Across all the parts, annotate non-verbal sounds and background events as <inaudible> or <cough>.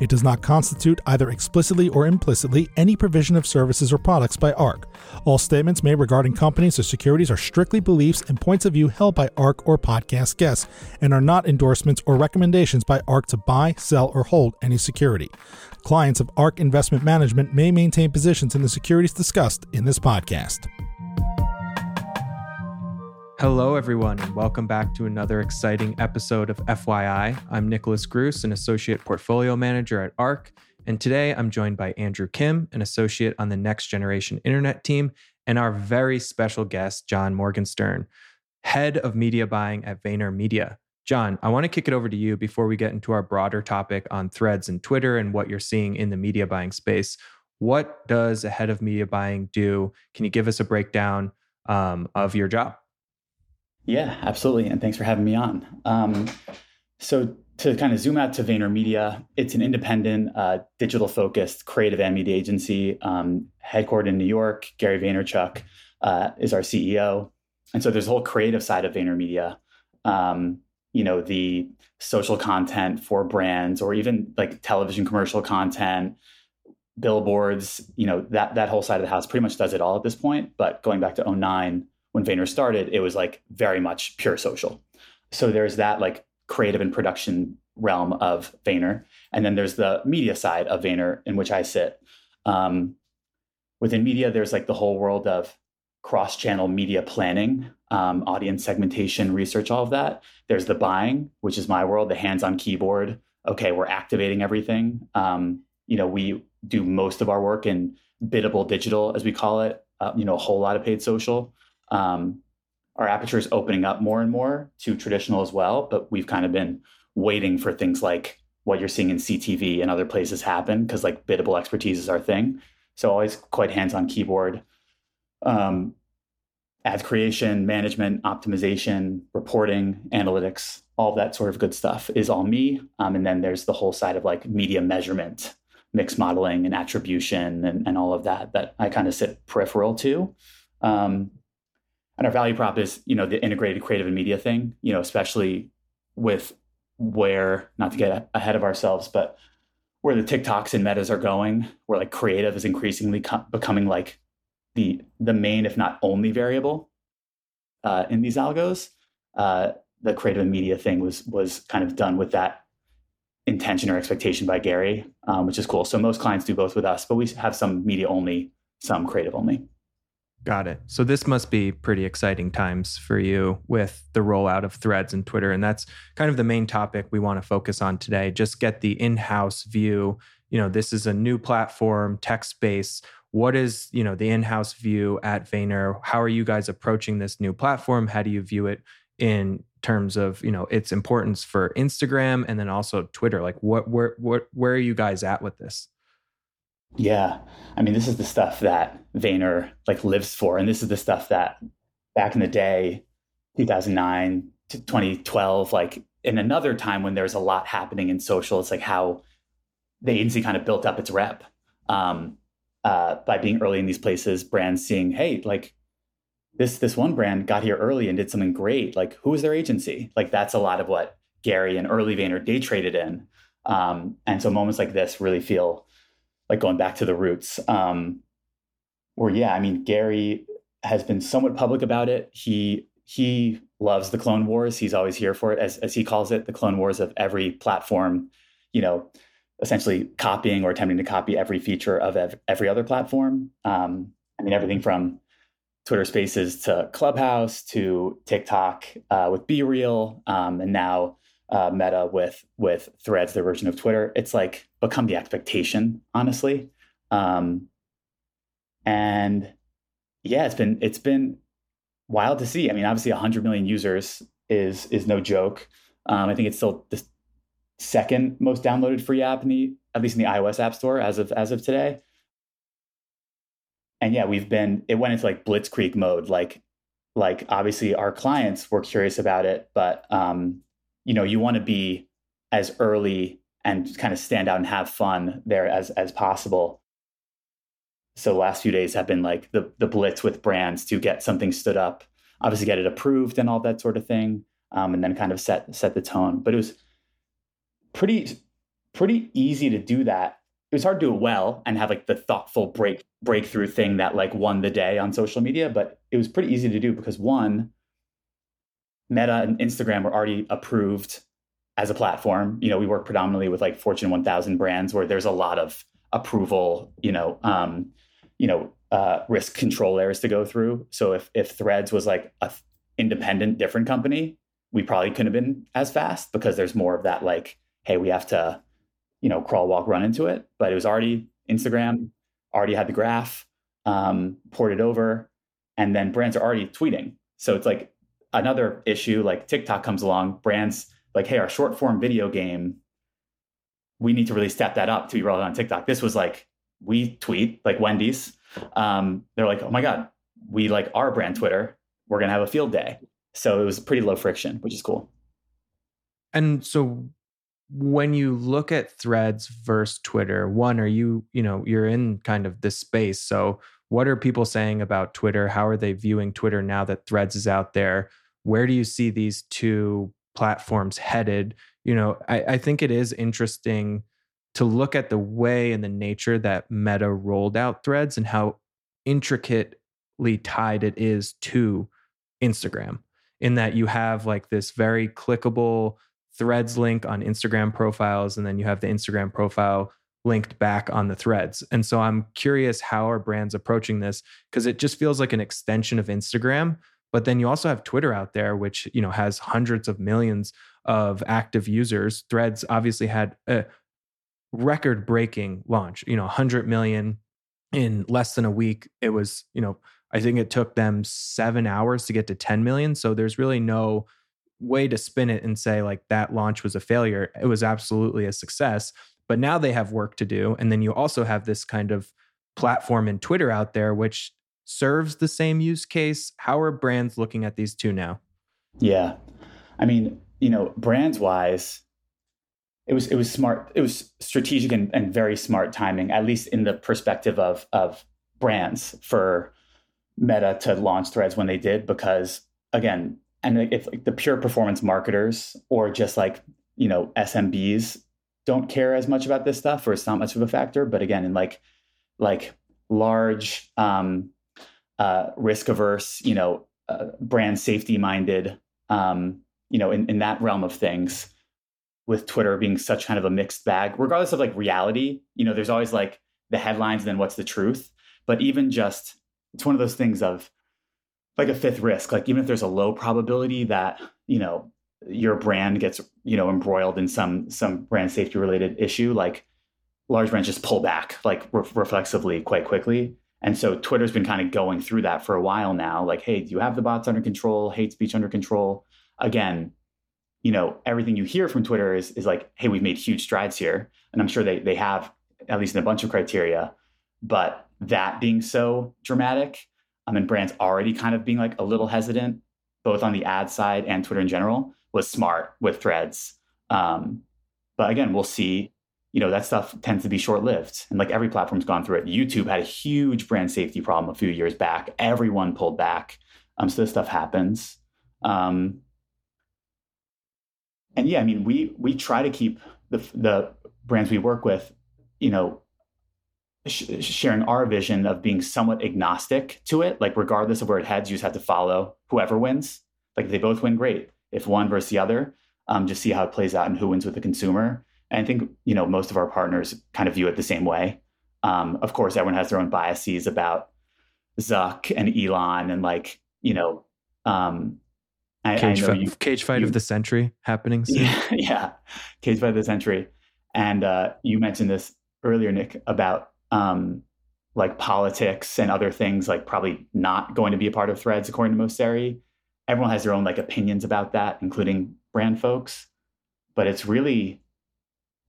It does not constitute, either explicitly or implicitly, any provision of services or products by ARK. All statements made regarding companies or securities are strictly beliefs and points of view held by ARK or podcast guests, and are not endorsements or recommendations by ARK to buy, sell, or hold any security. Clients of ARK Investment Management may maintain positions in the securities discussed in this podcast. Hello, everyone, and welcome back to another exciting episode of FYI. I'm Nicholas Grous, an associate portfolio manager at ARK, and today I'm joined by Andrew Kim, an associate on the Next Generation Internet team, and our very special guest, Jon Morgenstern, head of media buying at VaynerMedia. Jon, I want to kick it over to you before we get into our broader topic on threads and Twitter and what you're seeing in the media buying space. What does a head of media buying do? Can you give us a breakdown um, of your job? Yeah, absolutely. And thanks for having me on. Um, so, to kind of zoom out to VaynerMedia, it's an independent, uh, digital focused creative and media agency um, headquartered in New York. Gary Vaynerchuk uh, is our CEO. And so there's a whole creative side of VaynerMedia. Um, you know, the social content for brands or even like television commercial content, billboards, you know, that that whole side of the house pretty much does it all at this point. But going back to 09, when Vayner started, it was like very much pure social. So there's that like creative and production realm of Vayner. And then there's the media side of Vayner in which I sit. Um, within media, there's like the whole world of cross channel media planning, um, audience segmentation, research, all of that. There's the buying, which is my world, the hands on keyboard. Okay, we're activating everything. Um, you know, we do most of our work in biddable digital, as we call it, uh, you know, a whole lot of paid social um, our aperture is opening up more and more to traditional as well, but we've kind of been waiting for things like what you're seeing in CTV and other places happen because like biddable expertise is our thing. So always quite hands on keyboard. Um, ads creation, management, optimization, reporting, analytics, all that sort of good stuff is all me. Um, and then there's the whole side of like media measurement, mix modeling, and attribution, and, and all of that that I kind of sit peripheral to. Um, and our value prop is you know the integrated creative and media thing you know especially with where not to get ahead of ourselves but where the tiktoks and metas are going where like creative is increasingly co- becoming like the the main if not only variable uh, in these algos uh, the creative and media thing was was kind of done with that intention or expectation by gary um, which is cool. So most clients do both with us but we have some media only some creative only Got it. So this must be pretty exciting times for you with the rollout of threads and Twitter. And that's kind of the main topic we want to focus on today. Just get the in-house view. You know, this is a new platform, tech space. What is, you know, the in-house view at Vayner? How are you guys approaching this new platform? How do you view it in terms of, you know, its importance for Instagram and then also Twitter? Like what where what where are you guys at with this? Yeah. I mean, this is the stuff that Vayner like lives for. And this is the stuff that back in the day, 2009 to 2012, like in another time when there's a lot happening in social, it's like how the agency kind of built up its rep um, uh, by being early in these places, brands seeing, hey, like this this one brand got here early and did something great. Like, who is their agency? Like, that's a lot of what Gary and early Vayner day traded in. Um, and so moments like this really feel like going back to the roots. Um, where yeah, I mean, Gary has been somewhat public about it. He he loves the Clone Wars. He's always here for it, as as he calls it, the Clone Wars of every platform. You know, essentially copying or attempting to copy every feature of ev- every other platform. Um, I mean, everything from Twitter Spaces to Clubhouse to TikTok uh, with BeReal, um, and now uh, Meta with with Threads, their version of Twitter. It's like become the expectation, honestly. Um, and yeah, it's been it's been wild to see. I mean, obviously, 100 million users is is no joke. Um, I think it's still the second most downloaded free app in the at least in the iOS app store as of as of today. And yeah, we've been it went into like blitzkrieg mode. Like like obviously our clients were curious about it, but um, you know, you want to be as early and kind of stand out and have fun there as as possible. So the last few days have been like the the blitz with brands to get something stood up, obviously get it approved and all that sort of thing, um, and then kind of set set the tone. But it was pretty pretty easy to do that. It was hard to do it well and have like the thoughtful break breakthrough thing that like won the day on social media, but it was pretty easy to do because one, Meta and Instagram were already approved as a platform. You know, we work predominantly with like Fortune 1000 brands where there's a lot of approval, you know, um, you know, uh, risk control layers to go through. So if if Threads was like a independent, different company, we probably couldn't have been as fast because there's more of that like, hey, we have to you know, crawl, walk, run into it. But it was already Instagram, already had the graph, um, ported over, and then brands are already tweeting. So it's like another issue. Like TikTok comes along, brands like, hey, our short form video game, we need to really step that up to be relevant on TikTok. This was like we tweet like Wendy's. Um, they're like, oh my god, we like our brand Twitter. We're gonna have a field day. So it was pretty low friction, which is cool. And so when you look at threads versus Twitter, one, are you, you know, you're in kind of this space. So what are people saying about Twitter? How are they viewing Twitter now that threads is out there? Where do you see these two platforms headed? You know, I, I think it is interesting to look at the way and the nature that Meta rolled out threads and how intricately tied it is to Instagram, in that you have like this very clickable, threads link on Instagram profiles, and then you have the Instagram profile linked back on the threads. And so I'm curious how are brands approaching this because it just feels like an extension of Instagram. But then you also have Twitter out there, which you know has hundreds of millions of active users. Threads obviously had a record-breaking launch. You know, 100 million in less than a week. It was you know I think it took them seven hours to get to 10 million. So there's really no way to spin it and say like that launch was a failure. It was absolutely a success. But now they have work to do. And then you also have this kind of platform in Twitter out there, which serves the same use case. How are brands looking at these two now? Yeah. I mean, you know, brands wise, it was it was smart, it was strategic and, and very smart timing, at least in the perspective of of brands for Meta to launch threads when they did, because again, and if like the pure performance marketers or just like you know SMBs don't care as much about this stuff or it's not much of a factor, but again, in like like large um, uh, risk averse, you know, uh, brand safety minded, um, you know, in, in that realm of things, with Twitter being such kind of a mixed bag, regardless of like reality, you know, there's always like the headlines and then what's the truth. But even just, it's one of those things of like a fifth risk. Like even if there's a low probability that you know your brand gets you know embroiled in some some brand safety related issue, like large brands just pull back like re- reflexively quite quickly. And so Twitter's been kind of going through that for a while now. Like, hey, do you have the bots under control? Hate speech under control? Again, you know, everything you hear from Twitter is is like, hey, we've made huge strides here, and I'm sure they they have at least in a bunch of criteria. But that being so dramatic um, and brands already kind of being like a little hesitant, both on the ad side and Twitter in general, was smart with threads. Um, but again, we'll see. You know, that stuff tends to be short lived. And like every platform's gone through it. YouTube had a huge brand safety problem a few years back. Everyone pulled back. Um, so this stuff happens. Um, and yeah, I mean, we we try to keep the the brands we work with, you know, sh- sharing our vision of being somewhat agnostic to it. Like, regardless of where it heads, you just have to follow whoever wins. Like, if they both win, great. If one versus the other, um, just see how it plays out and who wins with the consumer. And I think you know most of our partners kind of view it the same way. Um, of course, everyone has their own biases about Zuck and Elon and like you know. Um, I, cage, I fight, you, cage fight you, of the century happening. Soon. Yeah, <laughs> yeah, cage fight of the century. And uh, you mentioned this earlier, Nick, about um, like politics and other things like probably not going to be a part of threads according to Mosseri. Everyone has their own like opinions about that, including brand folks. But it's really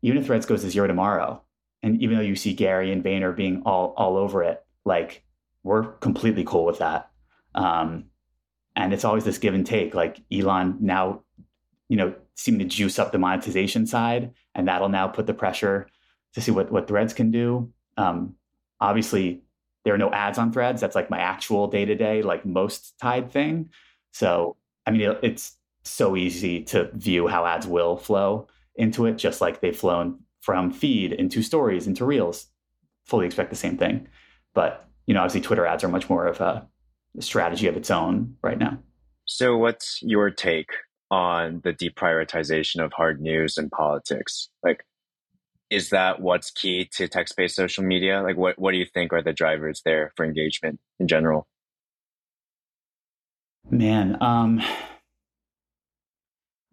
even if threads goes to zero tomorrow, and even though you see Gary and Vayner being all all over it, like we're completely cool with that. Um, and it's always this give and take. Like Elon now, you know, seem to juice up the monetization side, and that'll now put the pressure to see what what Threads can do. Um, obviously, there are no ads on Threads. That's like my actual day to day, like most tied thing. So, I mean, it, it's so easy to view how ads will flow into it, just like they've flown from feed into stories into reels. Fully expect the same thing, but you know, obviously, Twitter ads are much more of a strategy of its own right now. So, what's your take on the deprioritization of hard news and politics? Like, is that what's key to text-based social media? Like, what what do you think are the drivers there for engagement in general? Man, um,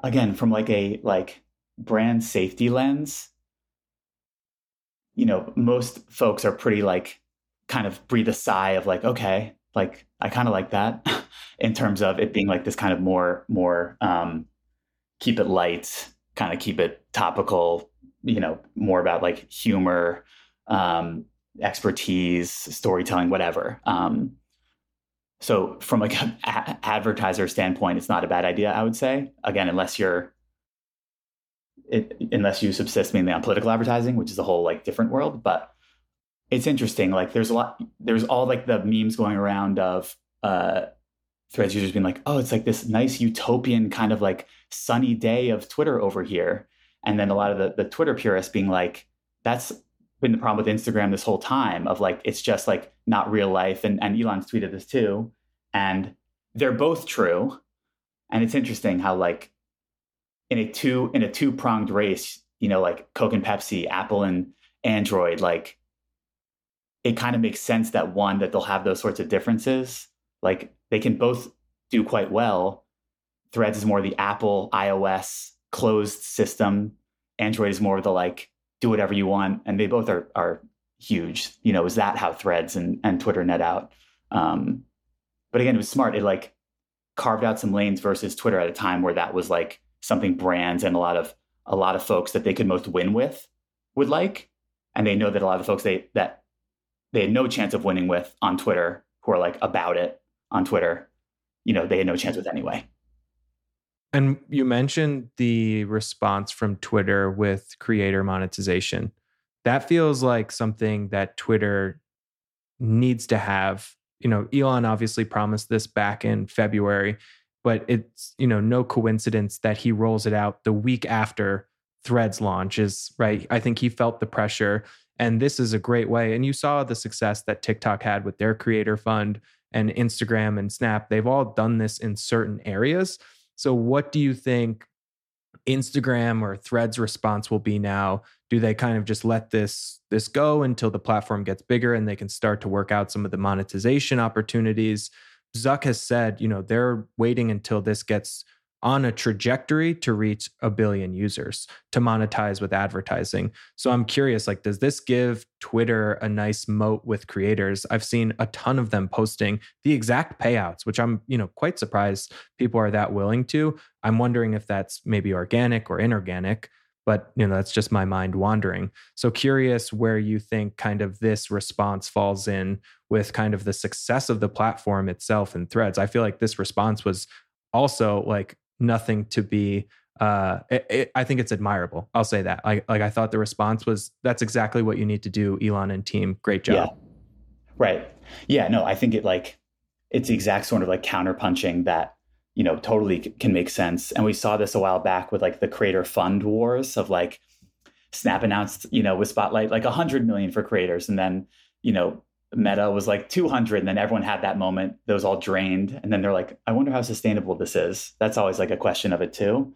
again, from like a like brand safety lens, you know, most folks are pretty like kind of breathe a sigh of like, okay, like I kind of like that <laughs> in terms of it being like this kind of more more um, keep it light, kind of keep it topical, you know, more about like humor, um, expertise, storytelling, whatever. Um, so from like <laughs> an a- advertiser standpoint, it's not a bad idea, I would say. Again, unless you're it, unless you subsist mainly on political advertising, which is a whole like different world. But it's interesting. Like there's a lot, there's all like the memes going around of uh, threads users being like, oh, it's like this nice utopian kind of like sunny day of Twitter over here. And then a lot of the, the Twitter purists being like, that's been the problem with Instagram this whole time of like, it's just like not real life. And, and Elon's tweeted this too. And they're both true. And it's interesting how like in a two, in a two pronged race, you know, like Coke and Pepsi, Apple and Android, like it kind of makes sense that one that they'll have those sorts of differences like they can both do quite well. Threads is more the apple ios closed system. Android is more the like do whatever you want and they both are are huge. You know is that how threads and, and twitter net out. Um, but again it was smart. It like carved out some lanes versus twitter at a time where that was like something brands and a lot of a lot of folks that they could most win with would like. And they know that a lot of the folks they that they had no chance of winning with on Twitter who are like about it on Twitter, you know, they had no chance with anyway. And you mentioned the response from Twitter with creator monetization. That feels like something that Twitter needs to have. You know, Elon obviously promised this back in February, but it's, you know, no coincidence that he rolls it out the week after Threads launches, right? I think he felt the pressure and this is a great way. And you saw the success that TikTok had with their creator fund and Instagram and Snap. They've all done this in certain areas. So, what do you think Instagram or Threads response will be now? Do they kind of just let this this go until the platform gets bigger and they can start to work out some of the monetization opportunities? Zuck has said, you know, they're waiting until this gets on a trajectory to reach a billion users to monetize with advertising. So I'm curious like does this give Twitter a nice moat with creators? I've seen a ton of them posting the exact payouts, which I'm, you know, quite surprised people are that willing to. I'm wondering if that's maybe organic or inorganic, but you know, that's just my mind wandering. So curious where you think kind of this response falls in with kind of the success of the platform itself and threads. I feel like this response was also like nothing to be uh, it, it, I think it's admirable. I'll say that. Like, like I thought the response was that's exactly what you need to do, Elon and team. Great job. Yeah. Right. Yeah. No, I think it like it's the exact sort of like counterpunching that you know totally can make sense. And we saw this a while back with like the creator fund wars of like Snap announced you know with Spotlight like a hundred million for creators, and then you know Meta was like 200, and then everyone had that moment. Was all drained, and then they're like, "I wonder how sustainable this is." That's always like a question of it too.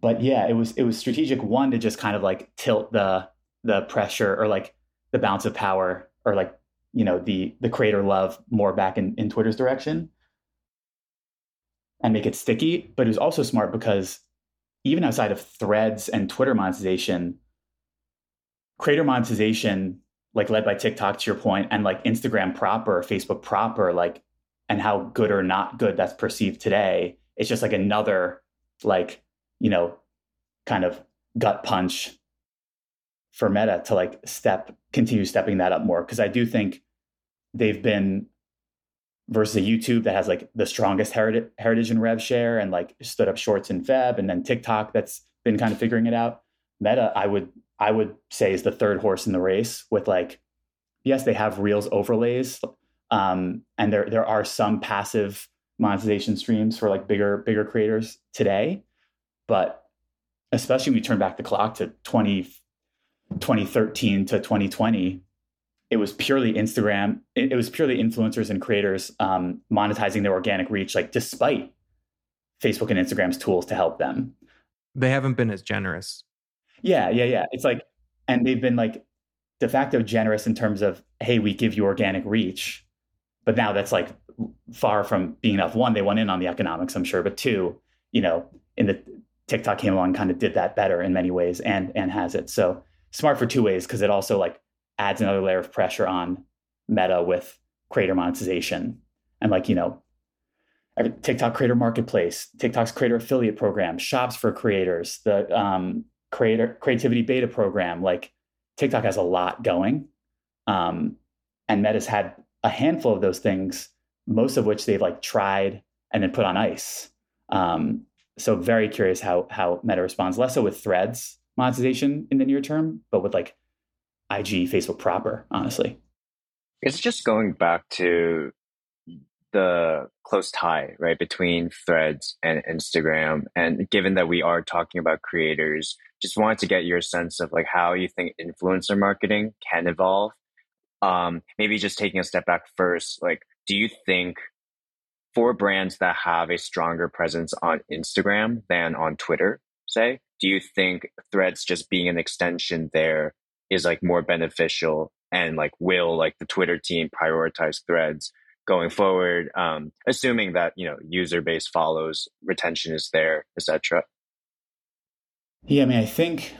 But yeah, it was it was strategic one to just kind of like tilt the the pressure or like the bounce of power or like you know the the creator love more back in in Twitter's direction and make it sticky. But it was also smart because even outside of Threads and Twitter monetization, creator monetization like led by TikTok to your point, and like Instagram proper, Facebook proper, like and how good or not good that's perceived today. It's just like another like, you know, kind of gut punch for Meta to like step continue stepping that up more because I do think they've been versus a YouTube that has like the strongest heritage, heritage in rev share and like stood up shorts in Feb, and then TikTok that's been kind of figuring it out. Meta, I would I would say is the third horse in the race with like, yes, they have Reels overlays, um, and there there are some passive monetization streams for like bigger bigger creators today, but especially when we turn back the clock to 20, 2013 to 2020, it was purely Instagram. It, it was purely influencers and creators um, monetizing their organic reach, like despite Facebook and Instagram's tools to help them. They haven't been as generous. Yeah, yeah, yeah. It's like, and they've been like de facto generous in terms of, hey, we give you organic reach. But now that's like far from being enough. One, they went in on the economics, I'm sure. But two, you know, in the TikTok came along, kind of did that better in many ways and and has it. So smart for two ways because it also like adds another layer of pressure on Meta with creator monetization and like you know TikTok creator marketplace, TikTok's creator affiliate program, shops for creators, the um, creator creativity beta program. Like TikTok has a lot going, um, and Meta's had a handful of those things, most of which they've like tried and then put on ice. Um, so very curious how how Meta responds. Less so with Threads monetization in the near term, but with like IG, Facebook proper, honestly. It's just going back to the close tie, right, between threads and Instagram. And given that we are talking about creators, just wanted to get your sense of like how you think influencer marketing can evolve. Um, maybe just taking a step back first, like, do you think for brands that have a stronger presence on Instagram than on Twitter, say, do you think threads just being an extension there is like more beneficial and like will like the Twitter team prioritize threads going forward, um, assuming that you know user base follows, retention is there, etc. Yeah, I mean, I think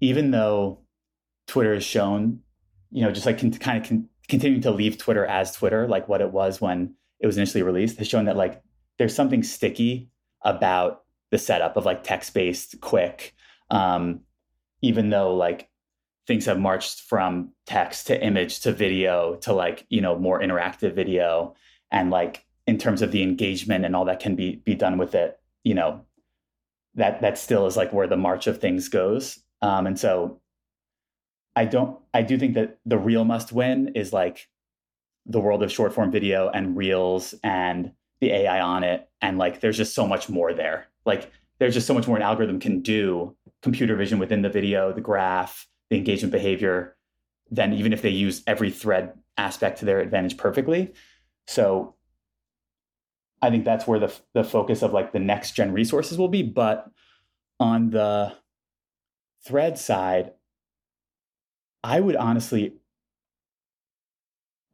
even though Twitter has shown, you know, just like con- kind of con- continuing to leave Twitter as Twitter, like what it was when it was initially released, has shown that like there's something sticky about the setup of like text based, quick. Um, even though like things have marched from text to image to video to like you know more interactive video. And like in terms of the engagement and all that can be be done with it you know that that still is like where the march of things goes. Um, and so i don't i do think that the real must win is like the world of short form video and reels and the ai on it. And like there's just so much more there. Like there's just so much more an algorithm can do computer vision within the video the graph engagement behavior than even if they use every thread aspect to their advantage perfectly. So I think that's where the the focus of like the next gen resources will be. But on the thread side, I would honestly,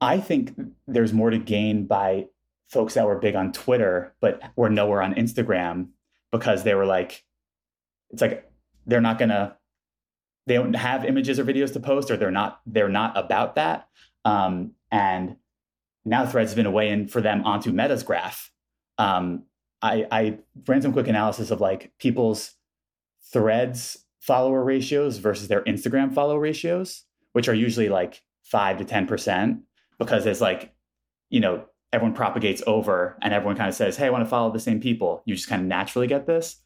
I think there's more to gain by folks that were big on Twitter but were nowhere on Instagram because they were like, it's like they're not gonna they don't have images or videos to post or they're not they're not about that. Um, and now threads has been a way in for them onto meta's graph. Um, I, I ran some quick analysis of like people's threads follower ratios versus their instagram follow ratios which are usually like 5 to 10% because it's like you know everyone propagates over and everyone kind of says hey i want to follow the same people. You just kind of naturally get this.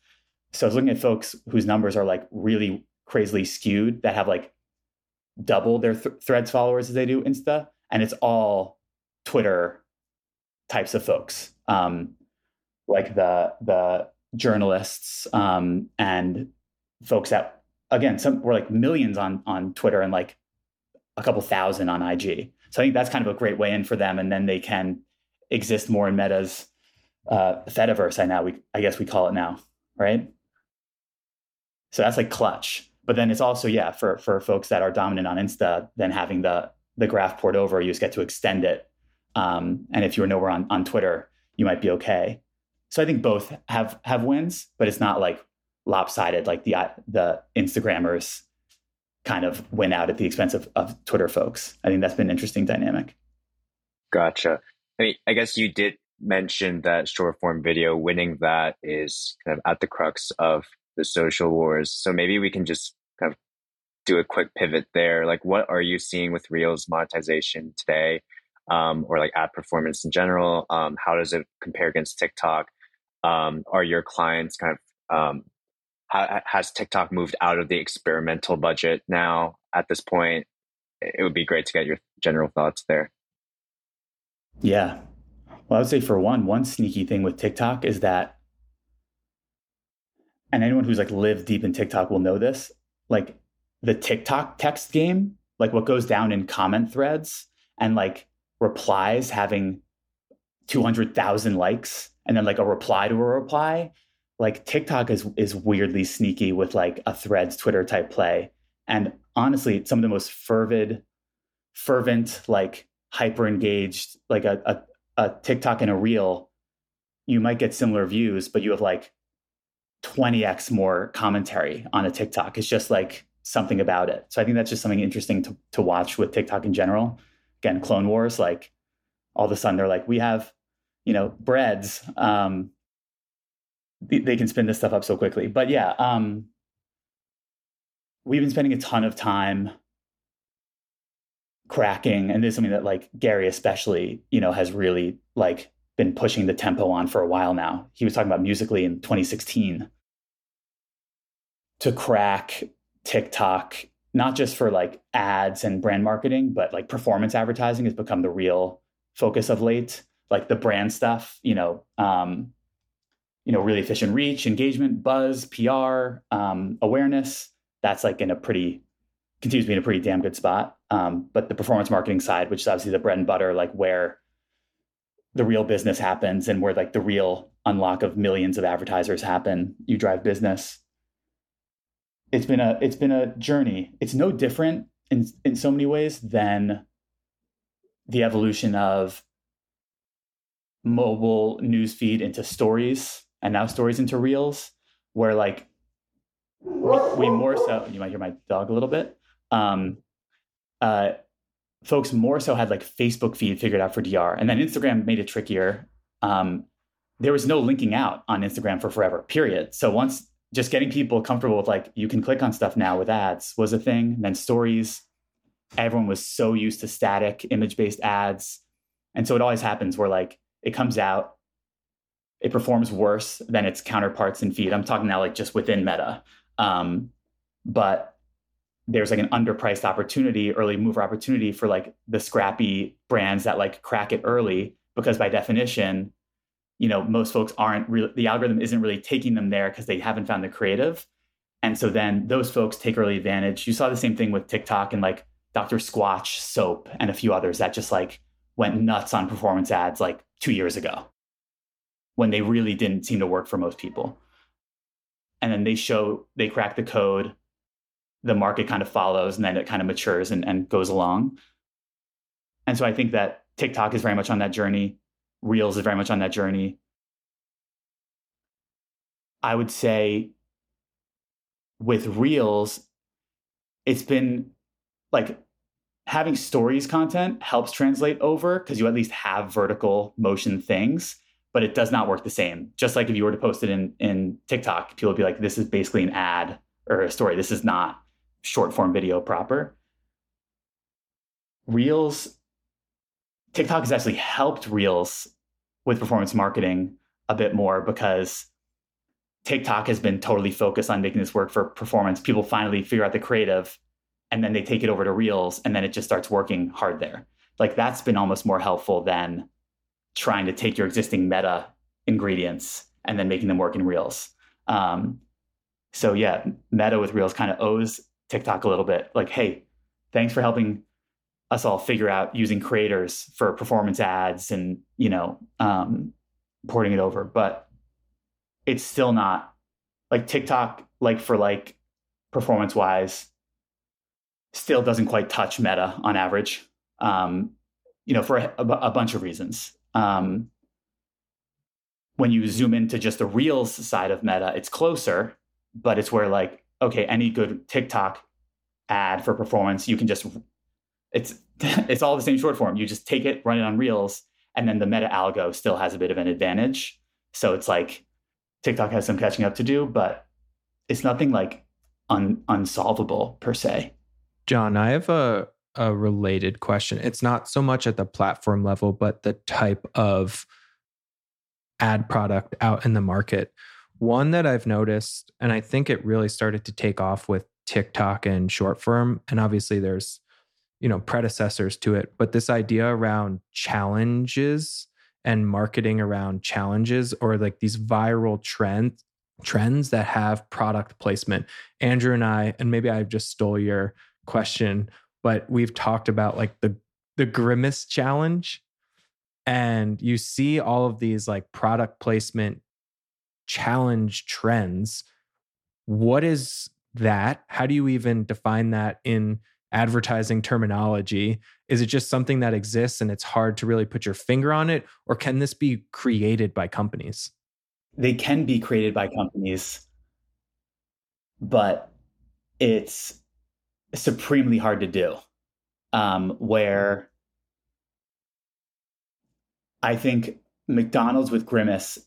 So i was looking at folks whose numbers are like really crazily skewed that have like double their th- threads followers as they do Insta, and it's all Twitter types of folks, um, like the the journalists um, and folks that again some were like millions on on Twitter and like a couple thousand on IG. So I think that's kind of a great way in for them, and then they can exist more in Meta's uh, Fediverse. I now we I guess we call it now, right? So that's like clutch. But then it's also, yeah, for for folks that are dominant on Insta, then having the the graph poured over, you just get to extend it. Um, and if you were nowhere on, on Twitter, you might be okay. So I think both have have wins, but it's not like lopsided like the the Instagrammers kind of win out at the expense of, of Twitter folks. I think that's been an interesting dynamic. Gotcha. I mean, I guess you did mention that short form video winning that is kind of at the crux of the social wars. So maybe we can just do a quick pivot there. Like, what are you seeing with Reels monetization today, um, or like ad performance in general? Um, how does it compare against TikTok? Um, are your clients kind of um, ha- has TikTok moved out of the experimental budget now at this point? It would be great to get your general thoughts there. Yeah. Well, I would say for one, one sneaky thing with TikTok is that, and anyone who's like lived deep in TikTok will know this, like the TikTok text game, like what goes down in comment threads and like replies having 200,000 likes and then like a reply to a reply, like TikTok is is weirdly sneaky with like a threads Twitter type play. And honestly, some of the most fervid, fervent, like hyper engaged, like a, a, a TikTok and a reel, you might get similar views, but you have like 20x more commentary on a TikTok. It's just like something about it. So I think that's just something interesting to, to watch with TikTok in general. Again, Clone Wars, like all of a sudden they're like, we have, you know, breads. Um, they, they can spin this stuff up so quickly. But yeah, um, we've been spending a ton of time cracking, and this is something that like Gary especially, you know, has really like been pushing the tempo on for a while now. He was talking about Musical.ly in 2016 to crack TikTok, not just for like ads and brand marketing, but like performance advertising has become the real focus of late. Like the brand stuff, you know, um, you know, really efficient reach, engagement, buzz, PR, um, awareness. That's like in a pretty continues to be in a pretty damn good spot. Um, but the performance marketing side, which is obviously the bread and butter, like where the real business happens and where like the real unlock of millions of advertisers happen, you drive business. It's been a it's been a journey. It's no different in in so many ways than the evolution of mobile newsfeed into stories and now stories into reels where like we more so you might hear my dog a little bit. Um uh folks more so had like facebook feed figured out for dr and then instagram made it trickier. Um there was no linking out on instagram for forever period. So once just getting people comfortable with like you can click on stuff now with ads was a thing and then stories everyone was so used to static image based ads and so it always happens where like it comes out it performs worse than its counterparts in feed. I'm talking now like just within Meta. Um, but there's like an underpriced opportunity, early mover opportunity for like the scrappy brands that like crack it early because by definition, you know, most folks aren't really the algorithm isn't really taking them there because they haven't found the creative. And so then those folks take early advantage. You saw the same thing with TikTok and like Dr. Squatch soap and a few others that just like went nuts on performance ads like two years ago when they really didn't seem to work for most people. And then they show, they crack the code, the market kind of follows, and then it kind of matures and, and goes along. And so I think that TikTok is very much on that journey. Reels is very much on that journey. I would say with Reels, it's been like having stories content helps translate over because you at least have vertical motion things but it does not work the same. Just like if you were to post it in in TikTok, people would be like, "This is basically an ad or a story. This is not short form video proper." Reels, TikTok has actually helped Reels with performance marketing a bit more because TikTok has been totally focused on making this work for performance. People finally figure out the creative and then they take it over to Reels and then it just starts working hard there. Like that's been almost more helpful than trying to take your existing meta ingredients and then making them work in Reels. Um, so yeah, Meta with Reels kind of owes TikTok a little bit. Like, hey, thanks for helping us all figure out using creators for performance ads and you know um, porting it over. But it's still not like TikTok, like for like performance wise, still doesn't quite touch Meta on average. Um, you know, for a, a bunch of reasons. Um, when you zoom into just the Reels side of Meta, it's closer, but it's where like, okay, any good TikTok ad for performance, you can just it's <laughs> it's all the same short form. You just take it, run it on Reels, and then the Meta algo still has a bit of an advantage. So it's like TikTok has some catching up to do, but it's nothing like un, unsolvable per se. Jon, I have a a related question. It's not so much at the platform level, but the type of ad product out in the market. One that I've noticed, and I think it really started to take off with TikTok and short form, and obviously there's you know predecessors to it, but this idea around challenges and marketing around challenges or like these viral trends trends that have product placement. Andrew and I, and maybe I've just stole your question, but we've talked about like the the grimace challenge. And you see all of these like product placement challenge trends. What is that? How do you even define that in advertising terminology? Is it just something that exists and it's hard to really put your finger on it? Or can this be created by companies? They can be created by companies, but it's supremely hard to do. Um, where I think McDonald's with Grimace,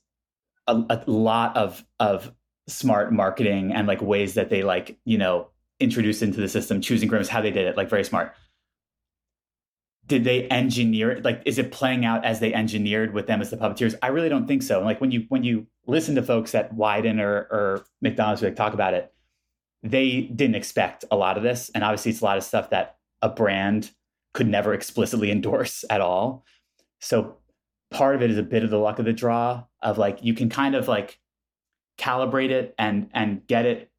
a, a lot of of smart marketing and like ways that they like you know introduced into the system, choosing Grimace, how they did it, like very smart. Did they engineer it? Like, is it playing out as they engineered with them as the puppeteers? I really don't think so. Like when you when you listen to folks at Wieden or, or McDonald's like talk about it, they didn't expect a lot of this. And obviously it's a lot of stuff that a brand could never explicitly <laughs> endorse at all. So part of it is a bit of the luck of the draw of like you can kind of like calibrate it and and get it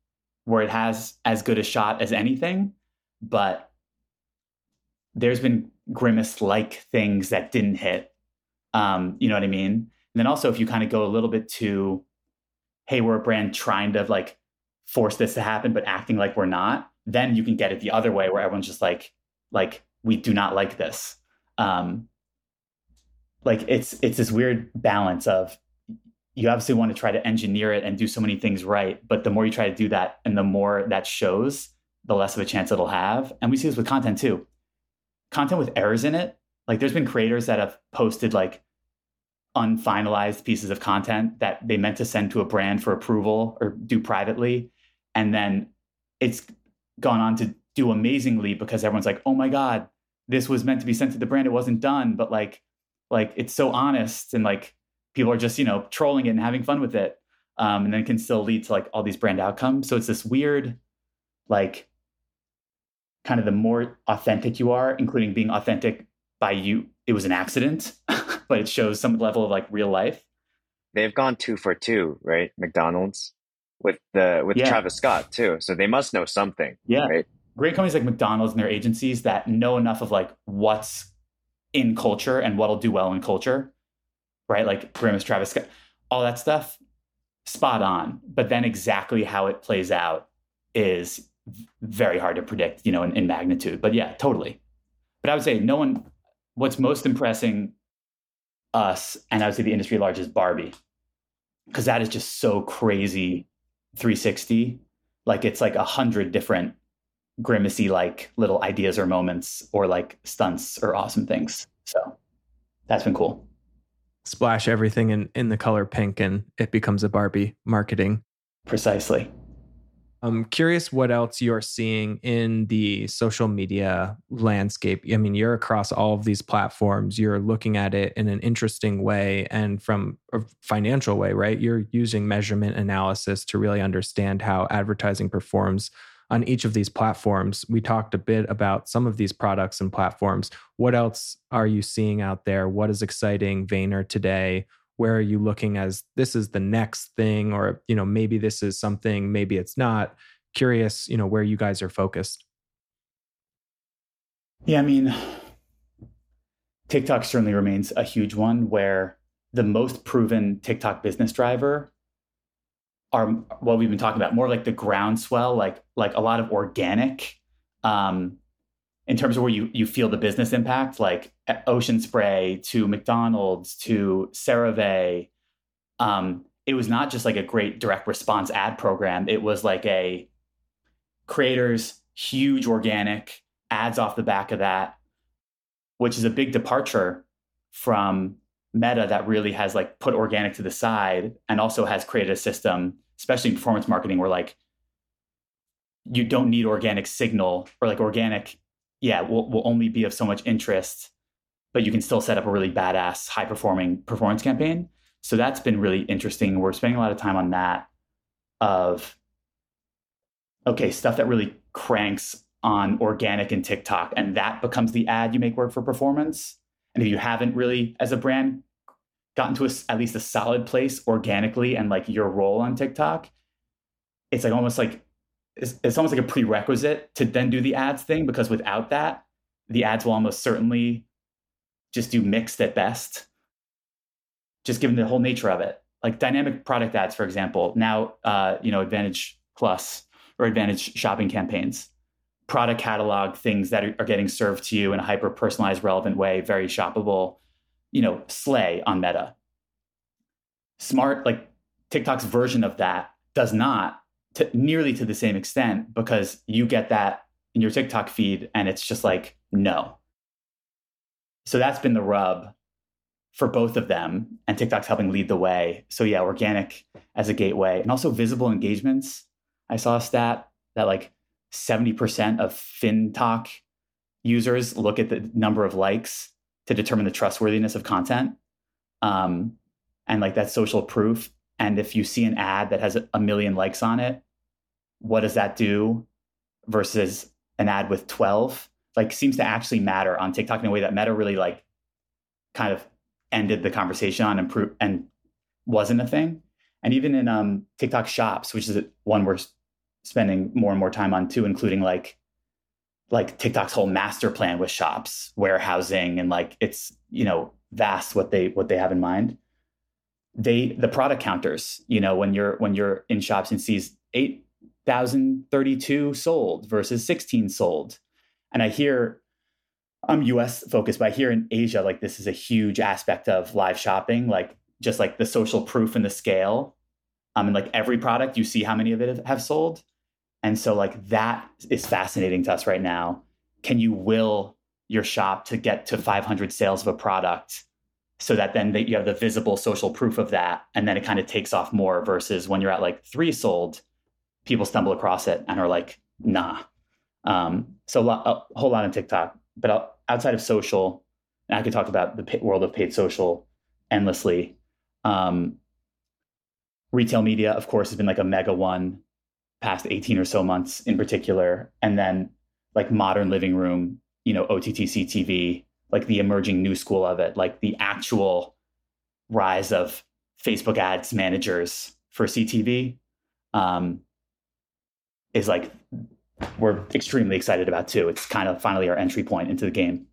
where it has as good a shot as anything, but there's been grimace like things that didn't hit. Um, you know what I mean? And then also if you kind of go a little bit to, hey, we're a brand trying to like force this to happen, but acting like we're not, then you can get it the other way where everyone's just like, like, we do not like this. Um, like it's it's this weird balance of you obviously want to try to engineer it and do so many things right. But the more you try to do that and the more that shows, the less of a chance it'll have. And we see this with content too. Content with errors in it. Like there's been creators that have posted like unfinalized pieces of content that they meant to send to a brand for approval or do privately. And then it's gone on to do amazingly because everyone's like, oh my God, this was meant to be sent to the brand. It wasn't done. But like, like it's so honest and like people are just you know trolling it and having fun with it um, and then can still lead to like all these brand outcomes. So it's this weird like kind of the more authentic you are including being authentic by you it was an accident <laughs> but it shows some level of like real life. They've gone two for two right? Mcdonald's with the with yeah. travis scott too. So they must know something yeah. right? great companies like mcdonald's and their agencies that know enough of like what's in culture and what'll do well in culture right? Like Grimace, Travis Scott, all that stuff, spot on. But then exactly how it plays out is very hard to predict, you know, in, in magnitude. But yeah, totally. But I would say no one, what's most impressing us, and I would say the industry large is Barbie, because that is just so crazy 360. Like it's like a hundred different grimacy like little ideas or moments or like stunts or awesome things. So that's been cool splash everything in, in the color pink and it becomes a Barbie marketing. Precisely. I'm curious what else you're seeing in the social media landscape. I mean, you're across all of these platforms, you're looking at it in an interesting way and from a financial way, right? You're using measurement analysis to really understand how advertising performs on each of these platforms. We talked a bit about some of these products and platforms. What else are you seeing out there? What is exciting Vayner today? Where are you looking as this is the next thing or you know maybe this is something maybe it's not. Curious, you know, where you guys are focused. Yeah, I mean TikTok certainly remains a huge one where the most proven TikTok business driver are what we've been talking about more like the groundswell like like a lot of organic um in terms of where you you feel the business impact like ocean spray to mcdonald's to cerave. Um it was not just like a great direct response ad program. It was like a creators huge organic ads off the back of that which is a big departure from meta that really has like put organic to the side and also has created a system especially in performance marketing, where like you don't need organic signal or like organic, yeah, will, will only be of so much interest, but you can still set up a really badass, high performing performance campaign. So that's been really interesting. We're spending a lot of time on that of okay, stuff that really cranks on organic and TikTok, and that becomes the ad you make work for performance. And if you haven't really, as a brand, gotten to a, at least a solid place organically and like your role on TikTok, it's like almost like it's, it's almost like a prerequisite to then do the ads thing because without that, the ads will almost certainly just do mixed at best, just given the whole nature of it. Like dynamic product ads, for example, now uh, you know Advantage Plus or Advantage shopping campaigns, product catalog things that are, are getting served to you in a hyper personalized, relevant way, very shoppable. You know, slay on Meta. Smart, like TikTok's version of that does not to nearly to the same extent because you get that in your TikTok feed and it's just like, no. So that's been the rub for both of them. And TikTok's helping lead the way. So yeah, organic as a gateway and also visible engagements. I saw a stat that like 70% of FinTok users look at the number of likes to determine the trustworthiness of content. Um, and like that social proof. And if you see an ad that has a million likes on it, what does that do versus an ad with 12? Like seems to actually matter on TikTok in a way that Meta really like kind of ended the conversation on and pro- and wasn't a thing. And even in um, TikTok Shops, which is one we're spending more and more time on too, including like like TikTok's whole master plan with shops, warehousing, and like it's you know vast what they what they have in mind. They the product counters you know when you're when you're in shops and sees 8032 sold versus 16 sold. And i hear i'm us focused but i hear in asia like this is a huge aspect of live shopping like just like the social proof and the scale. Um and like every product you see how many of it have sold and so like that is fascinating to us right now. Can you will your shop to get to 500 sales of a product so that then you have the visible social proof of that and then it kind of takes off more versus when you're at like three sold people stumble across it and are like nah. Um, so a, lot, a, whole lot on tiktok but outside of social and i could talk about the world of paid social endlessly um, retail media of course has been like a mega one past 18 or so months in particular and then like modern living room you know ott ctv like the emerging new school of it, like the actual rise of Facebook ads managers for CTV um, is like we're extremely excited about too. It's kind of finally our entry point into the game.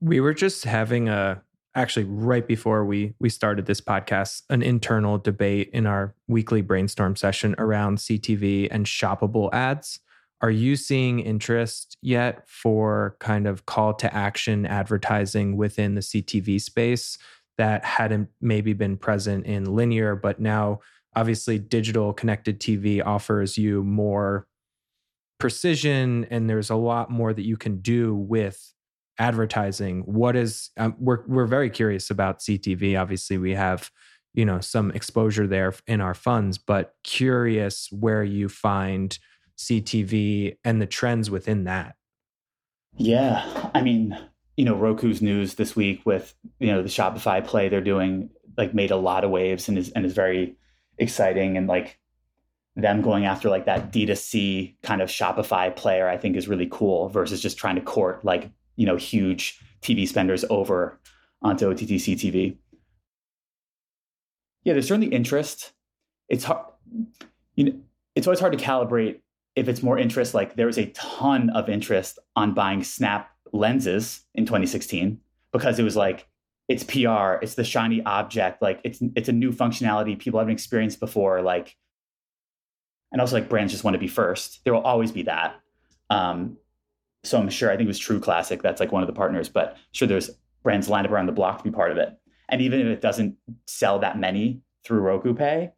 We were just having a actually right before we we started this podcast an internal debate in our weekly brainstorm session around CTV and shoppable ads. Are you seeing interest yet for kind of call to action advertising within the CTV space that hadn't maybe been present in linear, but now obviously digital connected TV offers you more precision and there's a lot more that you can do with advertising what is um, we're we're very curious about CTV obviously we have you know some exposure there in our funds but curious where you find CTV and the trends within that? Yeah. I mean, you know, Roku's news this week with, you know, the Shopify play they're doing like made a lot of waves and is and is very exciting and like them going after like that D2C kind of Shopify player, I think is really cool versus just trying to court like, you know, huge TV spenders over onto OTT CTV. Yeah, there's certainly interest. It's hard, you know, it's always hard to calibrate if it's more interest, like there was a ton of interest on buying Snap lenses in 2016 because it was like it's PR, it's the shiny object, like it's it's a new functionality people haven't experienced before, like, and also like brands just want to be first. There will always be that. Um, so I'm sure I think it was True Classic that's like one of the partners, but sure there's brands lined up around the block to be part of it. And even if it doesn't sell that many through Roku Pay,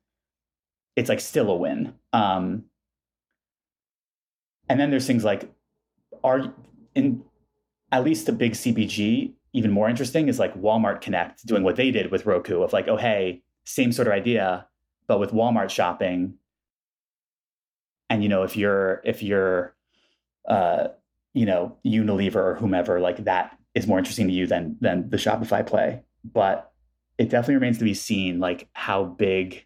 it's like still a win. Um, and then there's things like are in at least a big CPG, even more interesting is like Walmart Connect doing what they did with Roku of like, oh hey, same sort of idea, but with Walmart shopping. and you know if you're if you're uh, you know Unilever or whomever, like that is more interesting to you than than the Shopify play. But it definitely remains to be seen, like how big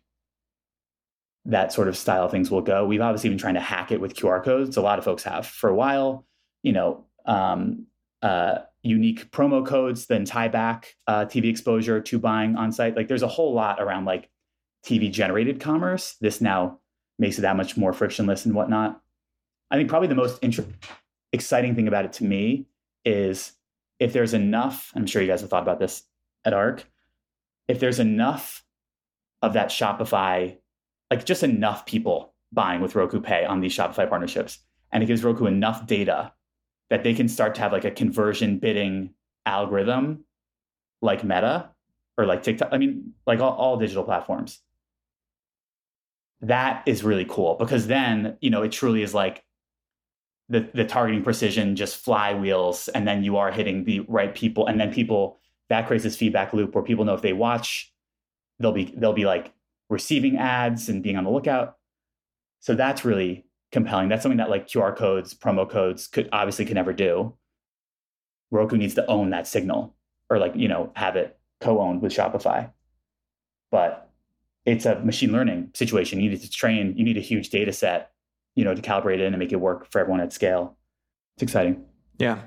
that sort of style things will go. We've obviously been trying to hack it with QR codes. A lot of folks have for a while. You know, um, uh, unique promo codes then tie back uh, TV exposure to buying on site. Like there's a whole lot around like TV generated commerce. This now makes it that much more frictionless and whatnot. I think probably the most inter- exciting thing about it to me is if there's enough, I'm sure you guys have thought about this at ARK, if there's enough of that Shopify, like just enough people buying with Roku Pay on these Shopify partnerships, and it gives Roku enough data that they can start to have like a conversion bidding algorithm like Meta or like TikTok. I mean, like all, all digital platforms. That is really cool because then, you know, it truly is like the, the targeting precision just flywheels and then you are hitting the right people. And then people that creates this feedback loop where people know if they watch they'll be they'll be like receiving ads and being on the lookout. So that's really compelling. That's something that like qr codes promo codes could obviously could never do. Roku needs to own that signal or like you know have it co-owned with shopify. But it's a machine learning situation. You need to train you need a huge data set you know, to calibrate it and make it work for everyone at scale. It's exciting. Yeah.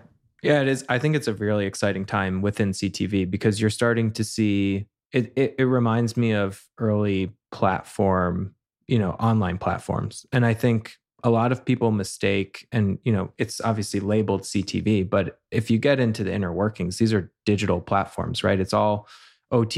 Yeah, it is. I think it's a really exciting time within CTV because you're starting to see it, it, it reminds me of early platform, you know, online platforms. And I think a lot of people mistake and you know it's obviously labeled ctv but if you get into the inner workings these are digital platforms right it's all ott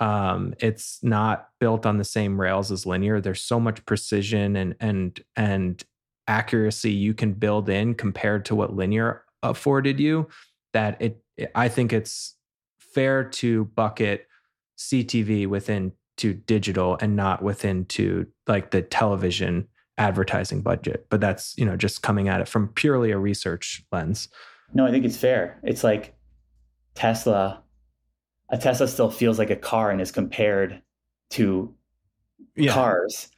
um, it's not built on the same rails as linear. There's so much precision and and and accuracy you can build in compared to what linear afforded you that it I think it's fair to bucket CTV within to digital and not within to like the television advertising budget. But that's, you know, just coming at it from purely a research lens. No, I think it's fair. It's like Tesla a Tesla still feels like a car and is compared to yeah. cars,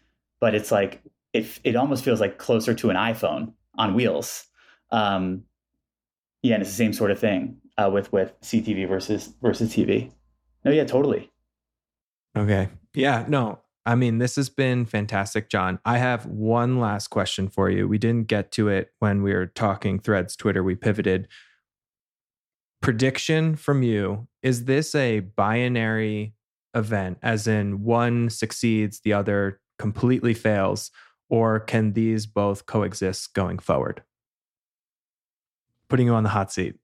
but it's like it it almost feels like closer to an iPhone on wheels. Um, yeah, and it's the same sort of thing uh, with with CTV versus versus TV. No, yeah, totally. Okay. Yeah, no. I mean, this has been fantastic, Jon. I have one last question for you. We didn't get to it when we were talking threads, Twitter. We pivoted prediction from you is this a binary event as in one succeeds the other completely fails or can these both coexist going forward? Putting you on the hot seat.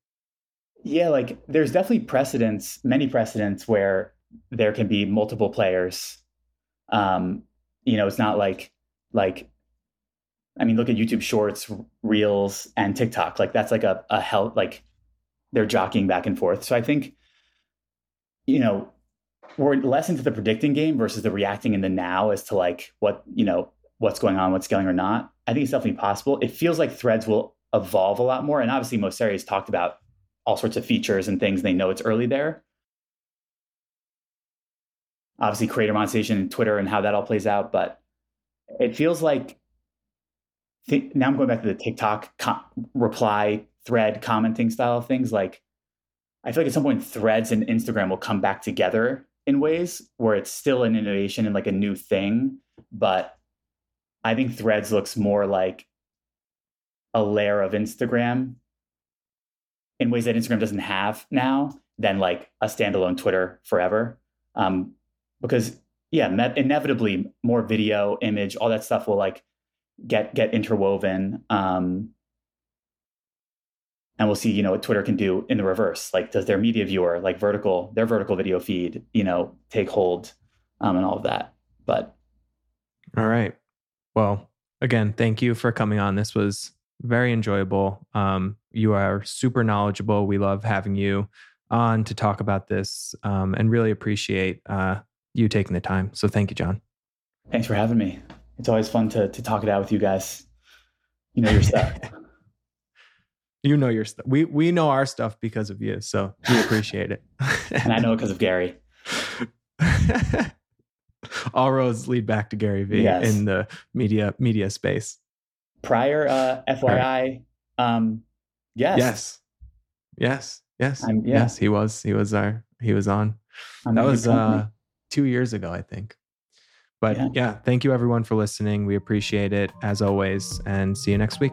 Yeah like there's definitely precedents many precedents where there can be multiple players. Um you know it's not like like i mean look at youtube shorts reels and tiktok like that's like a, a health like they're jockeying back and forth. So I think, you know, we're less into the predicting game versus the reacting in the now as to like what, you know, what's going on, what's scaling or not. I think it's definitely possible. It feels like threads will evolve a lot more. And obviously Mosseri has talked about all sorts of features and things. They know it's early there. Obviously, creator monetization and Twitter and how that all plays out. But it feels like now I'm going back to the TikTok reply thread commenting style things like i feel like at some point threads and instagram will come back together in ways where it's still an innovation and like a new thing but i think threads looks more like a layer of instagram in ways that instagram doesn't have now than like a standalone twitter forever. Um, because yeah inevitably more video image all that stuff will like get get interwoven. Um, and we'll see you know what twitter can do in the reverse. Like does their media viewer like vertical their vertical video feed you know take hold um, and all of that. But all right. Well again thank you for coming on. This was very enjoyable. Um, you are super knowledgeable. We love having you on to talk about this um, and really appreciate uh, you taking the time. So thank you jon. Thanks for having me. It's always fun to, to talk it out with you guys. You know your stuff <laughs> you know your stuff. We we know our stuff because of you, so we <laughs> appreciate it. and I know it because of Gary. <laughs> All roads lead back to Gary Vee Yes. in the media media space. Prior uh, FYI, um, yes, Yes. Yes. Yes. Yeah. Yes. He was. He was our. He was on. I'm that was uh, two years ago, I think. But Yeah. yeah, thank you everyone for listening. We appreciate it as always, and see you next week.